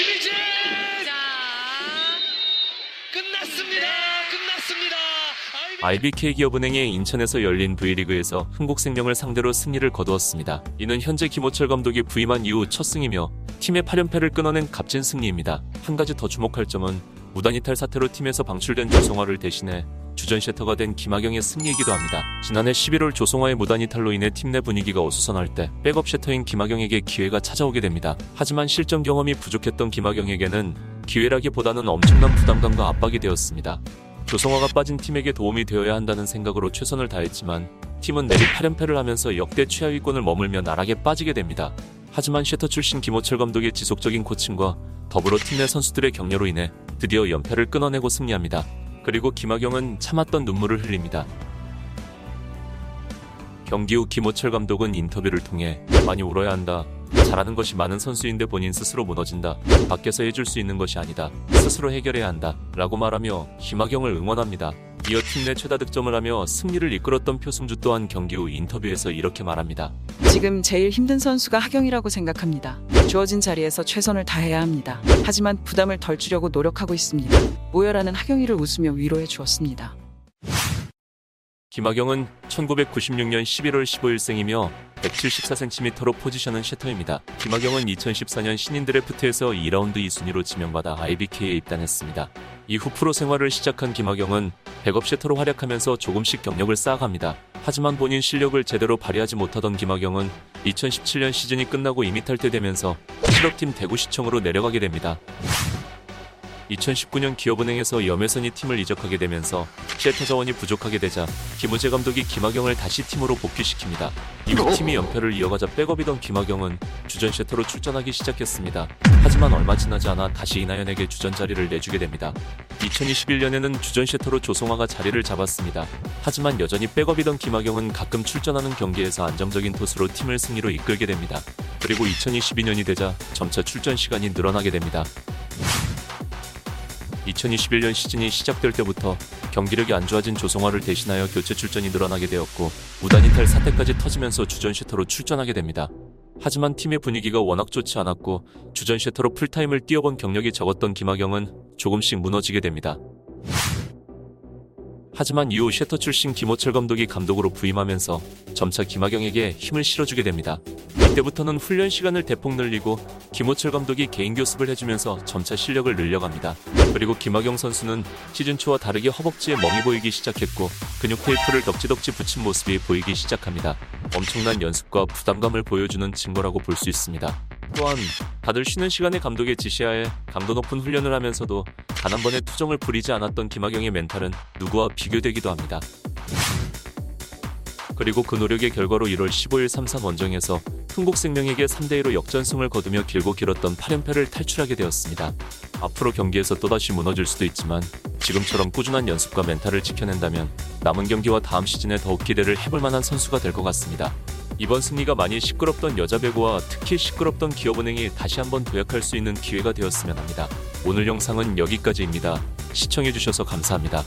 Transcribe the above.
김희재 자, 끝났습니다. 끝났습니다. IBK 기업은행이 인천에서 열린 V리그에서 흥국생명을 상대로 승리를 거두었습니다. 이는 현재 김호철 감독이 부임한 이후 첫 승이며 팀의 8연패를 끊어낸 값진 승리입니다. 한 가지 더 주목할 점은 무단 이탈 사태로 팀에서 방출된 조성화를 대신해 주전 셔터가 된 김학영의 승리이기도 합니다. 지난해 11월 조성화의 무단 이탈로 인해 팀 내 분위기가 어수선할 때 백업 셔터인 김학영에게 기회가 찾아오게 됩니다. 하지만 실전 경험이 부족했던 김학영에게는 기회라기보다는 엄청난 부담감과 압박이 되었습니다. 조성화가 빠진 팀에게 도움이 되어야 한다는 생각으로 최선을 다했지만 팀은 내리 8연패를 하면서 역대 최하위권을 머물며 나락에 빠지게 됩니다. 하지만 셔터 출신 김호철 감독의 지속적인 코칭과 더불어 팀 내 선수들의 격려로 인해 드디어 연패를 끊어내고 승리합니다. 그리고 김학영은 참았던 눈물을 흘립니다. 경기 후 김호철 감독은 인터뷰를 통해 많이 울어야 한다. 잘하는 것이 많은 선수인데 본인 스스로 무너진다. 밖에서 해줄 수 있는 것이 아니다. 스스로 해결해야 한다. 라고 말하며 김학영을 응원합니다. 이어 팀 내 최다 득점을 하며 승리를 이끌었던 표승주 또한 경기 후 인터뷰에서 이렇게 말합니다. 지금 제일 힘든 선수가 하경이라고 생각합니다. 주어진 자리에서 최선을 다해야 합니다. 하지만 부담을 덜 주려고 노력하고 있습니다. 모여라는 하경이를 웃으며 위로해 주었습니다. 김학영은 1996년 11월 15일 생이며 174cm로 포지션은 셔터입니다. 김학영은 2014년 신인 드래프트에서 2라운드 2순위로 지명받아 IBK에 입단했습니다. 이후 프로 생활을 시작한 김학영은 백업 셔터로 활약하면서 조금씩 경력을 쌓아갑니다. 하지만 본인 실력을 제대로 발휘하지 못하던 김학영은 2017년 시즌이 끝나고 이미 탈퇴되면서 실업팀 대구시청으로 내려가게 됩니다. 2019년 기업은행에서 염혜선이 팀을 이적하게 되면서 셰터 자원이 부족하게 되자 김우재 감독이 김학영을 다시 팀으로 복귀시킵니다. 이후 팀이 연패를 이어가자 백업이던 김학영은 주전 셰터로 출전하기 시작했습니다. 하지만 얼마 지나지 않아 다시 이나연에게 주전 자리를 내주게 됩니다. 2021년에는 주전 셰터로 조성화가 자리를 잡았습니다. 하지만 여전히 백업이던 김학영은 가끔 출전하는 경기에서 안정적인 토스로 팀을 승리로 이끌게 됩니다. 그리고 2022년이 되자 점차 출전 시간이 늘어나게 됩니다. 2021년 시즌이 시작될 때부터 경기력이 안 좋아진 조성화를 대신하여 교체 출전이 늘어나게 되었고 무단 이탈 사태까지 터지면서 주전 슈터로 출전하게 됩니다. 하지만 팀의 분위기가 워낙 좋지 않았고 주전 슈터로 풀타임을 뛰어본 경력이 적었던 김학영은 조금씩 무너지게 됩니다. 하지만 이후 셰터 출신 김호철 감독이 감독으로 부임하면서 점차 김학영에게 힘을 실어주게 됩니다. 이때부터는 훈련 시간을 대폭 늘리고 김호철 감독이 개인 교습을 해주면서 점차 실력을 늘려갑니다. 그리고 김학영 선수는 시즌 초와 다르게 허벅지에 멍이 보이기 시작했고 근육 테이프를 덕지덕지 붙인 모습이 보이기 시작합니다. 엄청난 연습과 부담감을 보여주는 증거라고 볼 수 있습니다. 또한 다들 쉬는 시간에 감독의 지시하에 강도 높은 훈련을 하면서도 단 한 번의 투정을 부리지 않았던 김학영의 멘탈은 누구와 비교되기도 합니다. 그리고 그 노력의 결과로 1월 15일 삼산 원정에서 흥국생명에게 3대1로 역전승을 거두며 길고 길었던 8연패를 탈출하게 되었습니다. 앞으로 경기에서 또다시 무너질 수도 있지만 지금처럼 꾸준한 연습과 멘탈을 지켜낸다면 남은 경기와 다음 시즌에 더욱 기대를 해볼 만한 선수가 될 것 같습니다. 이번 승리가 많이 시끄럽던 여자 배구와 특히 시끄럽던 기업은행이 다시 한번 도약할 수 있는 기회가 되었으면 합니다. 오늘 영상은 여기까지입니다. 시청해주셔서 감사합니다.